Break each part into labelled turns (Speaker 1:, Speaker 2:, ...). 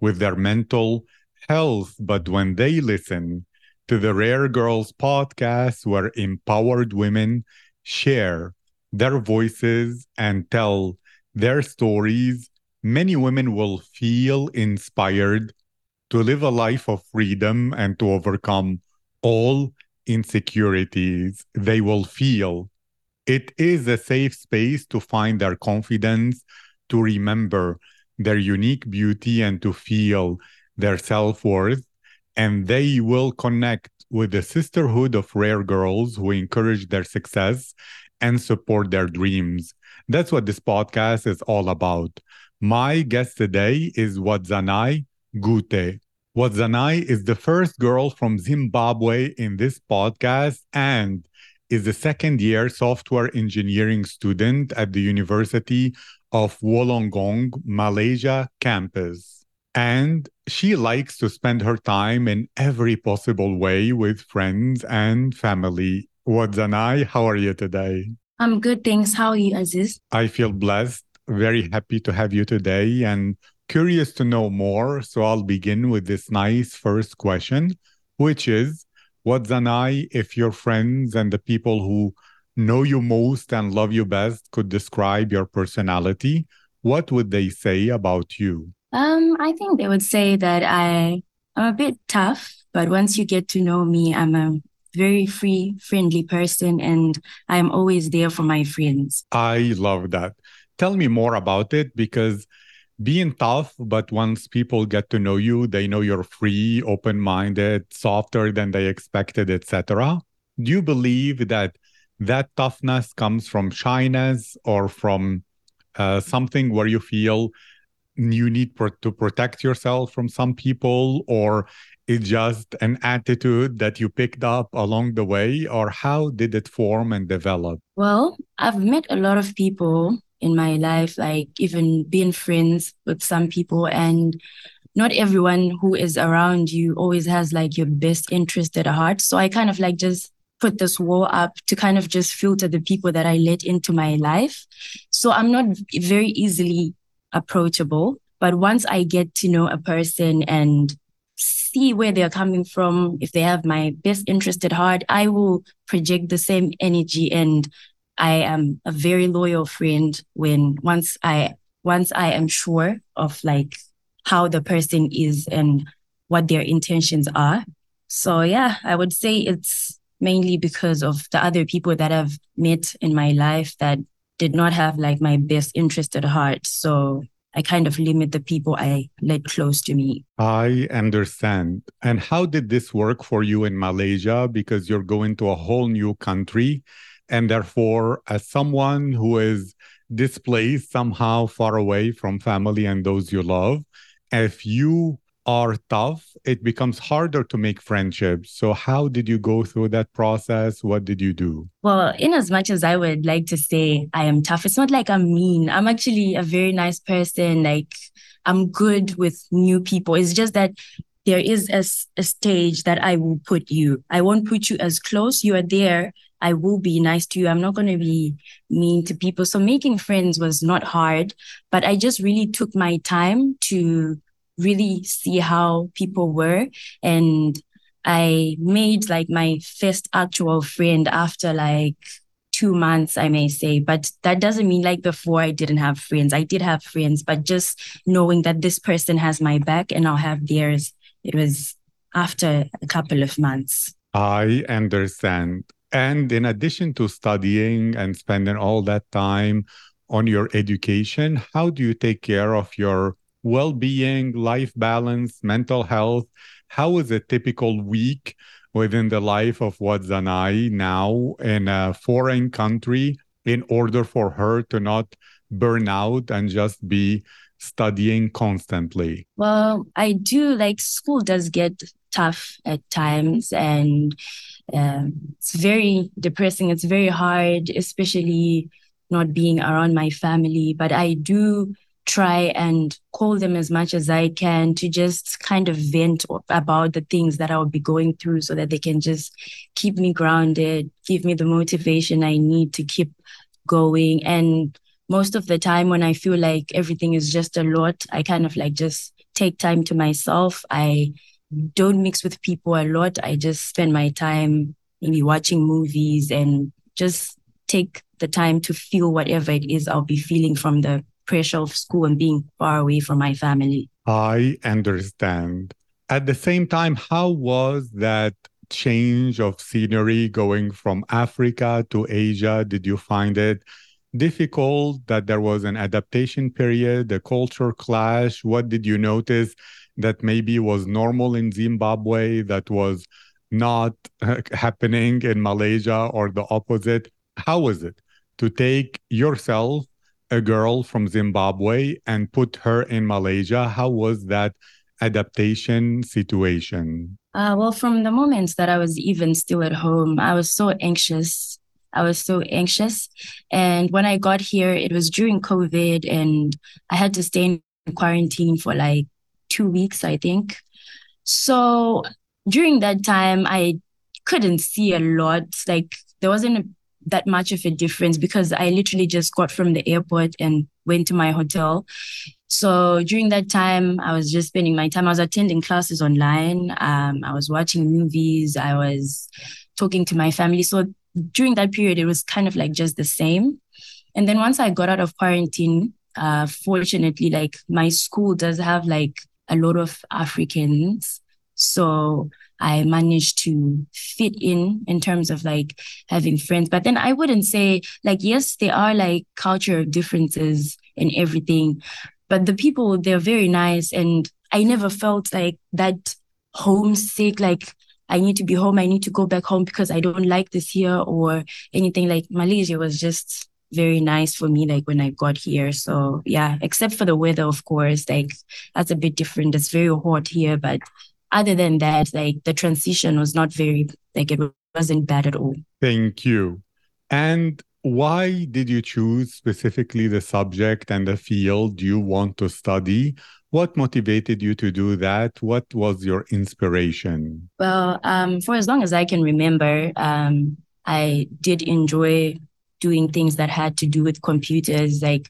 Speaker 1: with their mental health. But when they listen to the Rare Girls podcast, where empowered women share their voices and tell their stories, many women will feel inspired to live a life of freedom and to overcome all insecurities. They will feel it is a safe space to find their confidence, to remember their unique beauty, and to feel their self worth. And they will connect with the sisterhood of rare girls who encourage their success and support their dreams. That's what this podcast is all about. My guest today is Wadzanai Gute. Wadzanai is the first girl from Zimbabwe in this podcast and is a second year software engineering student at the University of Wollongong, Malaysia campus. And she likes to spend her time in every possible way with friends and family. Wadzanai, how are you today?
Speaker 2: I'm good, thanks. How are you, Aziz?
Speaker 1: I feel blessed, very happy to have you today and curious to know more. So I'll begin with this nice first question, which is Wadzanai, if your friends and the people who know you most and love you best could describe your personality, what would they say about you?
Speaker 2: Um, I think they would say that I I'm a bit tough, but once you get to know me, I'm a very free, friendly person, and I'm always there for my friends.
Speaker 1: I love that. Tell me more about it because being tough, but once people get to know you, they know you're free, open minded, softer than they expected, etc. Do you believe that that toughness comes from shyness or from uh, something where you feel you need pro- to protect yourself from some people or it's just an attitude that you picked up along the way or how did it form and develop?
Speaker 2: Well i've met a lot of people in my life like even being friends with some people and not everyone who is around you always has like your best interest at heart. So i kind of like just put this wall up to kind of just filter the people that i let into my life so i'm not very easily approachable but once i get to know a person and see where they're coming from, if they have my best interest at heart, I will project the same energy and I am a very loyal friend when once I once I am sure of like how the person is and what their intentions are. So yeah, I would say it's mainly because of the other people that I've met in my life that did not have like my best interest at heart. So I kind of limit the people I let close to me.
Speaker 1: I understand. And how did this work for you in Malaysia? Because you're going to a whole new country. And therefore, as someone who is displaced somehow far away from family and those you love, if you are tough, it becomes harder to make friendships. So, how did you go through that process? What did you do?
Speaker 2: Well, in as much as I would like to say I am tough, it's not like I'm mean. I'm actually a very nice person. Like, I'm good with new people. It's just that there is a, a stage that I will put you. I won't put you as close. You are there. I will be nice to you. I'm not going to be mean to people. So making friends was not hard, but I just really took my time to really see how people were. And I made like my first actual friend after like two months, I may say. But that doesn't mean like before I didn't have friends. I did have friends, but just knowing that this person has my back and I'll have theirs, it was after a couple of months.
Speaker 1: I understand. And in addition to studying and spending all that time on your education, how do you take care of your well being, life balance, mental health. How is a typical week within the life of Wadzanai now in a foreign country in order for her to not burn out and just be studying constantly?
Speaker 2: Well, I do like school does get tough at times and um, it's very depressing. It's very hard, especially not being around my family. But I do try and call them as much as I can to just kind of vent about the things that I would be going through so that they can just keep me grounded, give me the motivation I need to keep going. And most of the time when I feel like everything is just a lot, I kind of like just take time to myself. I don't mix with people a lot. I just spend my time maybe watching movies and just take the time to feel whatever it is I'll be feeling from the pressure of school and being far away from my family.
Speaker 1: I understand. At the same time, how was that change of scenery going from Africa to Asia? Did you find it difficult that there was an adaptation period, a culture clash? What did you notice that maybe was normal in Zimbabwe that was not happening in Malaysia or the opposite? How was it to take yourself, a girl from Zimbabwe, and put her in Malaysia? How was that adaptation situation?
Speaker 2: Uh, well, from the moments that I was even still at home, I was so anxious. I was so anxious. And when I got here, it was during COVID, and I had to stay in quarantine for like two weeks, I think. So during that time, I couldn't see a lot. Like there wasn't a, that much of a difference because I literally just got from the airport and went to my hotel. So during that time, I was just spending my time. I was attending classes online. Um, I was watching movies. I was talking to my family. So during that period, it was kind of like just the same. And then once I got out of quarantine, uh, fortunately, like my school does have like a lot of Africans. So I managed to fit in in terms of like having friends. But then I wouldn't say like, yes, there are like cultural differences and everything, but the people, they're very nice. And I never felt like that homesick, like I need to be home. I need to go back home because I don't like this here or anything like Malaysia was just very nice for me like when I got here. So yeah, except for the weather, of course, like that's a bit different. It's very hot here, but other than that, like the transition was not very like it wasn't bad at all.
Speaker 1: Thank you. And why did you choose specifically the subject and the field you want to study? What motivated you to do that? What was your inspiration?
Speaker 2: Well, um, for as long as I can remember, um, I did enjoy doing things that had to do with computers. Like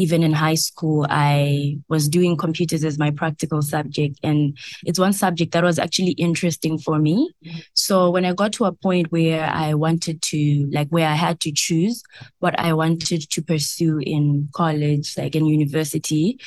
Speaker 2: even in high school, I was doing computers as my practical subject. And it's one subject that was actually interesting for me. So when I got to a point where I wanted to, like, where I had to choose what I wanted to pursue in college, like in university,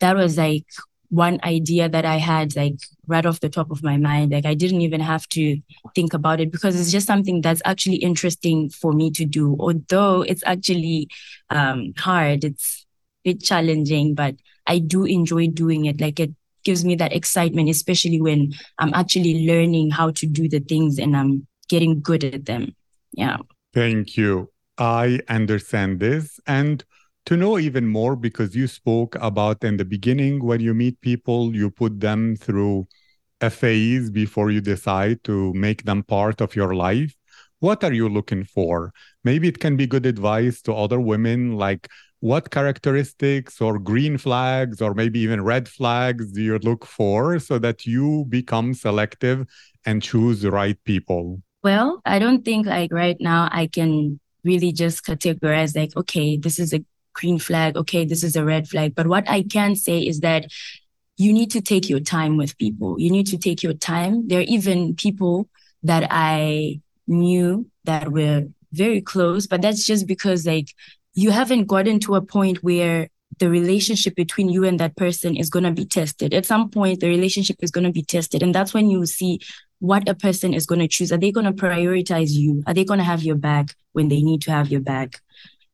Speaker 2: that was like one idea that I had like right off the top of my mind. Like I didn't even have to think about it because it's just something that's actually interesting for me to do. Although it's actually um, hard, it's a bit challenging, but I do enjoy doing it. Like it gives me that excitement, especially when I'm actually learning how to do the things and I'm getting good at them. Yeah.
Speaker 1: Thank you. I understand this. And to know even more because you spoke about in the beginning when you meet people you put them through a phase before you decide to make them part of your life. What are you looking for? Maybe it can be good advice to other women like what characteristics or green flags or maybe even red flags do you look for so that you become selective and choose the right people?
Speaker 2: Well i don't think like right now i can really just categorize like okay this is a green flag, okay, this is a red flag. But what I can say is that you need to take your time with people. You need to take your time. There are even people that I knew that were very close, but that's just because like you haven't gotten to a point where the relationship between you and that person is going to be tested. At some point, the relationship is going to be tested. And that's when you see what a person is going to choose. Are they going to prioritize you? Are they going to have your back when they need to have your back?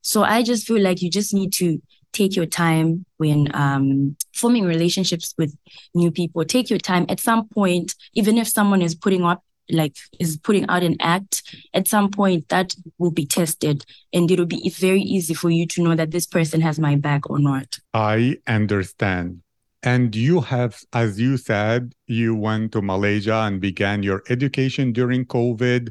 Speaker 2: So I just feel like you just need to take your time when um, forming relationships with new people. Take your time. At some point, even if someone is putting up like is putting out an act, at some point that will be tested and it'll be very easy for you to know that this person has my back or not.
Speaker 1: I understand. And you have, as you said, you went to Malaysia and began your education during COVID.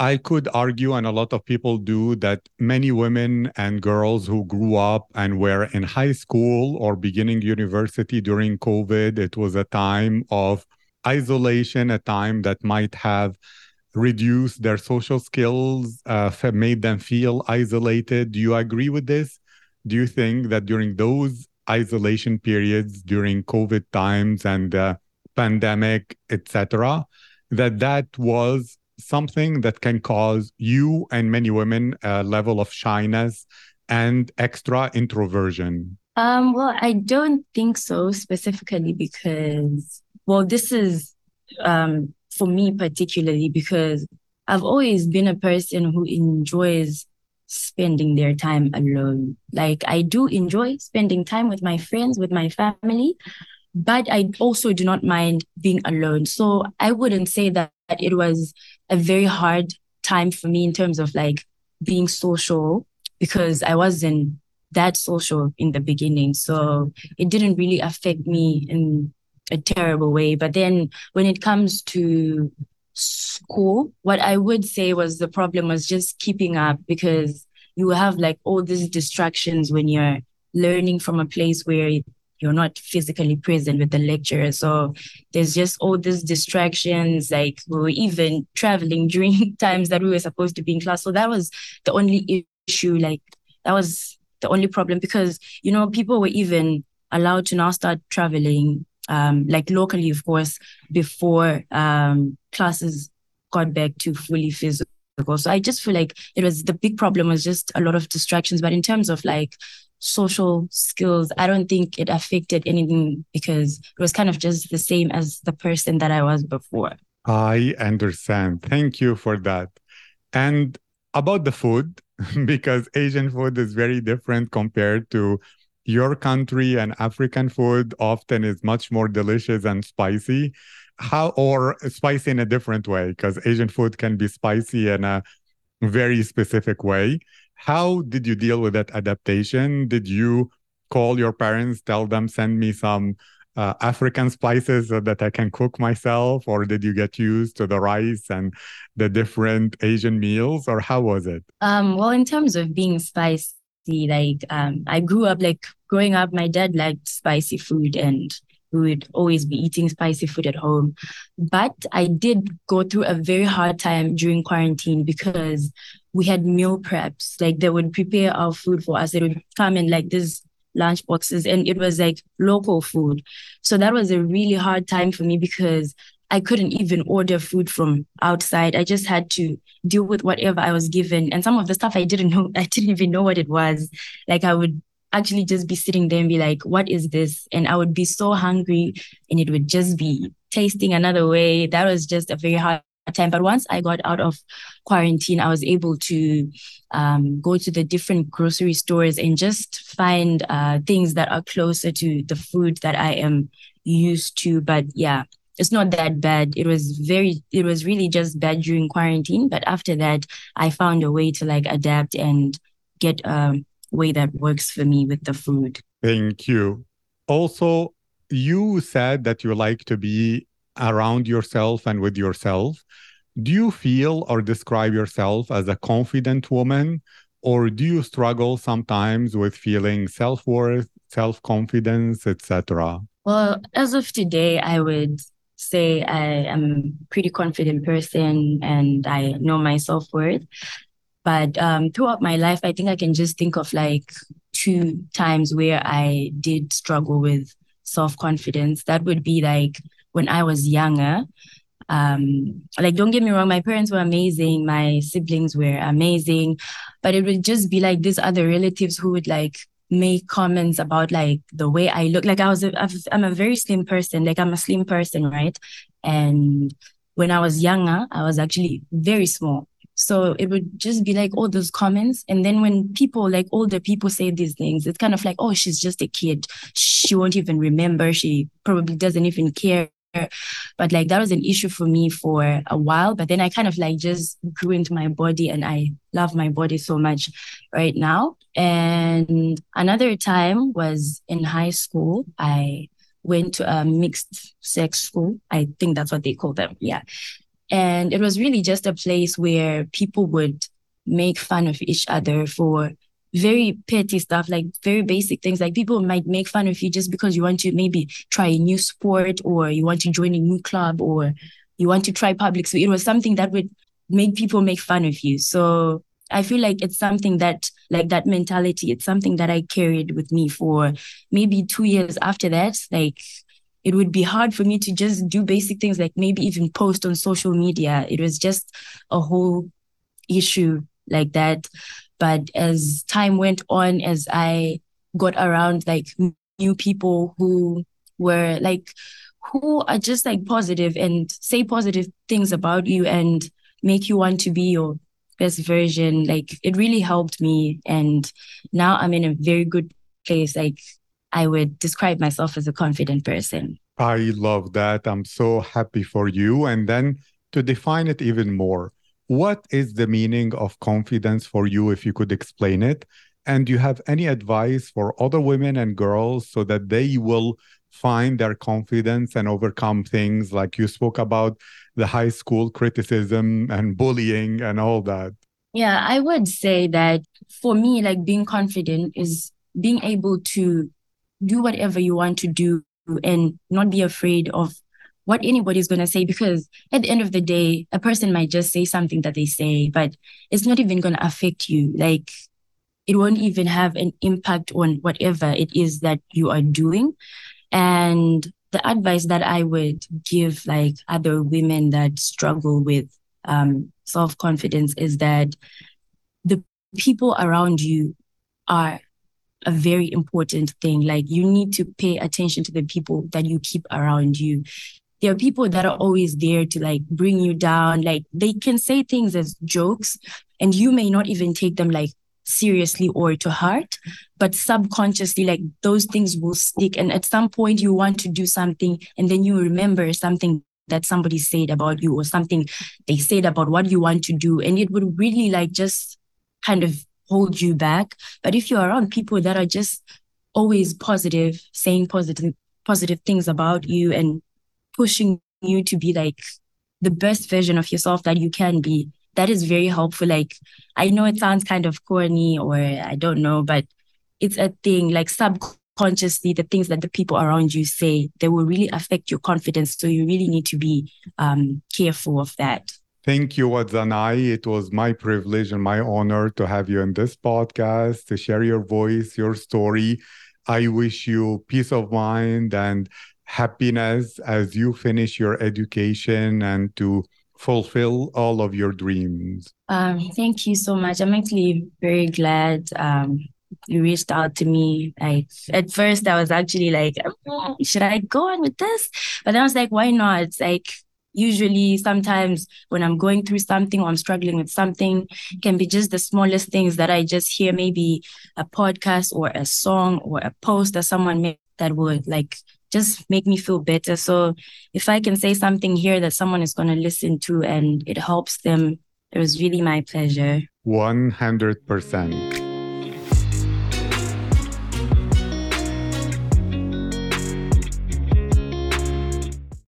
Speaker 1: I could argue, and a lot of people do, that many women and girls who grew up and were in high school or beginning university during COVID, it was a time of isolation, a time that might have reduced their social skills, uh, made them feel isolated. Do you agree with this? Do you think that during those isolation periods, during COVID times and uh, pandemic, etc., that that was something that can cause you and many women a level of shyness and extra introversion?
Speaker 2: Um, well, I don't think so specifically because, well, this is um, for me particularly because I've always been a person who enjoys spending their time alone. Like I do enjoy spending time with my friends, with my family, but I also do not mind being alone. So I wouldn't say that it was a very hard time for me in terms of like being social because I wasn't that social in the beginning. So it didn't really affect me in a terrible way. But then when it comes to school, what I would say was the problem was just keeping up because you have like all these distractions when you're learning from a place where you're not physically present with the lecturer. So there's just all these distractions. Like we were even traveling during times that we were supposed to be in class. So that was the only issue. Like that was the only problem because, you know, people were even allowed to now start traveling, um, like locally, of course, before um, classes got back to fully physical. So I just feel like it was the big problem was just a lot of distractions. But in terms of like social skills, I don't think it affected anything because it was kind of just the same as the person that I was before.
Speaker 1: I understand. Thank you for that. And about the food, because Asian food is very different compared to your country and African food often is much more delicious and spicy. How or spicy in a different way, because Asian food can be spicy in a very specific way. How did you deal with that adaptation? Did you call your parents, tell them, send me some uh, African spices so that I can cook myself? Or did you get used to the rice and the different Asian meals? Or how was it?
Speaker 2: Um, well, in terms of being spicy, like um, I grew up like growing up, my dad liked spicy food and we would always be eating spicy food at home. But I did go through a very hard time during quarantine because we had meal preps. Like they would prepare our food for us. They would come in like these lunch boxes and it was like local food. So that was a really hard time for me because I couldn't even order food from outside. I just had to deal with whatever I was given. And some of the stuff I didn't know, I didn't even know what it was. Like I would actually just be sitting there and be like, what is this? And I would be so hungry and it would just be tasting another way. That was just a very hard time. But once I got out of quarantine, I was able to um, go to the different grocery stores and just find uh, things that are closer to the food that I am used to. But yeah, it's not that bad. It was very, it was really just bad during quarantine. But after that, I found a way to like adapt and get um, way that works for me with the food.
Speaker 1: Thank you. Also, you said that you like to be around yourself and with yourself. Do you feel or describe yourself as a confident woman, or do you struggle sometimes with feeling self worth, self confidence, etc.?
Speaker 2: Well, as of today, I would say I am a pretty confident person and I know my self worth. But um, throughout my life, I think I can just think of like two times where I did struggle with self confidence. That would be like when I was younger. Um, like, don't get me wrong, my parents were amazing, my siblings were amazing, but it would just be like these other relatives who would like make comments about like the way I look. Like, I was, a, I'm a very slim person, like, I'm a slim person, right? And when I was younger, I was actually very small. So it would just be like all those comments. And then when people, like older people say these things, it's kind of like, oh, she's just a kid. She won't even remember. She probably doesn't even care. But like that was an issue for me for a while. But then i kind of like just grew into my body and i love my body so much right now. And another time was in high school. I went to a mixed sex school. I think that's what they call them. Yeah. And it was really just a place where people would make fun of each other for very petty stuff, like very basic things. Like people might make fun of you just because you want to maybe try a new sport or you want to join a new club or you want to try public. So it was something that would make people make fun of you. So I feel like it's something that, like that mentality, it's something that I carried with me for maybe two years after that. Like it would be hard for me to just do basic things like maybe even post on social media. It was just a whole issue like that. But as time went on, as I got around like new people who were like, who are just like positive and say positive things about you and make you want to be your best version, like it really helped me. And now I'm in a very good place. Like I would describe myself as a confident person.
Speaker 1: I love that. I'm so happy for you. And then to define it even more, what is the meaning of confidence for you, if you could explain it? And do you have any advice for other women and girls so that they will find their confidence and overcome things like you spoke about the high school criticism and bullying and all that?
Speaker 2: Yeah, I would say that for me, like being confident is being able to do whatever you want to do and not be afraid of what anybody's going to say because at the end of the day a person might just say something that they say but it's not even going to affect you. Like it won't even have an impact on whatever it is that you are doing. And the advice that i would give like other women that struggle with um, self-confidence is that the people around you are a very important thing. Like you need to pay attention to the people that you keep around you there are people that are always there to like bring you down. Like they can say things as jokes and you may not even take them like seriously or to heart, but subconsciously, like those things will stick. And at some point you want to do something and then you remember something that somebody said about you or something they said about what you want to do. And it would really like just kind of hold you back. But if you're around people that are just always positive, saying positive positive things about you and pushing you to be like the best version of yourself that you can be. That is very helpful. Like, I know it sounds kind of corny or I don't know, but it's a thing like subconsciously, the things that the people around you say, they will really affect your confidence. So you really need to be um, careful of that.
Speaker 1: Thank you, Wadzanai. It was my privilege and my honor to have you in this podcast to share your voice, your story. I wish you peace of mind and happiness as you finish your education and to fulfill all of your dreams.
Speaker 2: Um, thank you so much. I'm actually very glad um, you reached out to me. Like at first, I was actually like, should I go on with this? But then I was like, why not? It's like usually sometimes when I'm going through something or I'm struggling with something, can be just the smallest things that I just hear, maybe a podcast or a song or a post that someone made that would like just make me feel better. So if I can say something here that someone is going to listen to and it helps them, it was really my pleasure.
Speaker 1: 100%.